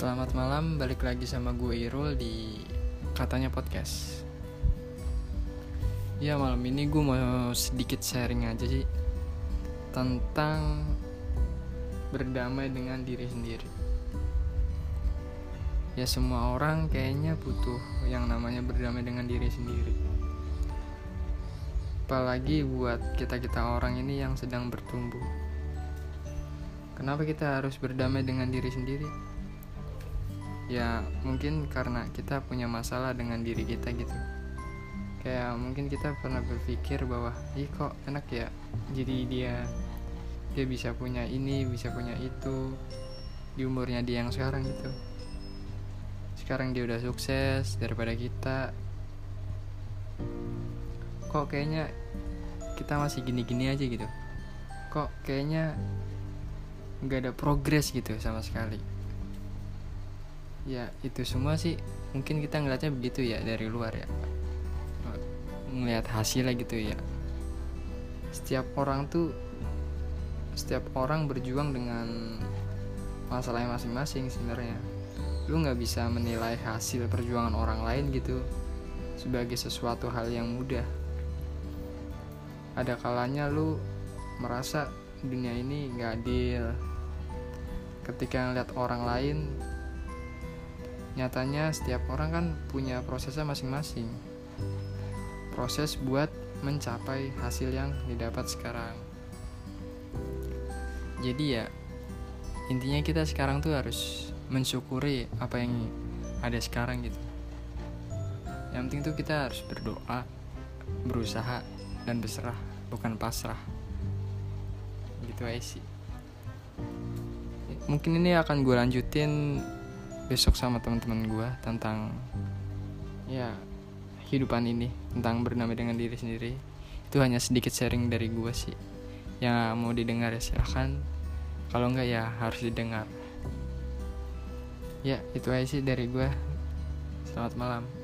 Selamat malam, balik lagi sama gue Irul di Katanya Podcast. Ya malam ini gue mau sedikit sharing aja sih Tentang berdamai dengan diri sendiri. Ya semua orang kayaknya butuh yang namanya berdamai dengan diri sendiri. Apalagi buat kita-kita orang ini yang sedang bertumbuh. Kenapa kita harus berdamai dengan diri sendiri? Ya mungkin karena kita punya masalah dengan diri kita gitu. Kayak mungkin kita pernah berpikir bahwa ih kok enak ya jadi dia dia bisa punya ini bisa punya itu di umurnya dia yang sekarang gitu. Sekarang dia udah sukses daripada kita. Kok kayaknya kita masih gini-gini aja gitu. Kok kayaknya nggak ada progres gitu sama sekali ya itu semua sih. Mungkin kita ngeliatnya begitu ya dari luar ya. Ngelihat hasilnya gitu ya. Setiap orang tuh setiap orang berjuang dengan masalahnya masing-masing sebenarnya. Lu nggak bisa menilai hasil perjuangan orang lain gitu sebagai sesuatu hal yang mudah. Ada kalanya lu merasa dunia ini nggak adil. Ketika ngeliat orang lain nyatanya setiap orang kan punya prosesnya masing-masing. Proses buat mencapai hasil yang didapat sekarang. Jadi ya intinya kita sekarang tuh harus mensyukuri apa yang ada sekarang gitu. Yang penting tuh kita harus berdoa berusaha dan berserah bukan pasrah. Gitu aja sih. Mungkin ini akan gue lanjutin besok sama teman-teman gue tentang ya kehidupan ini tentang bernama dengan diri sendiri. Itu hanya sedikit sharing dari gue sih. Yang mau didengar ya silahkan. Kalau enggak ya harus didengar. Ya itu aja sih dari gue selamat malam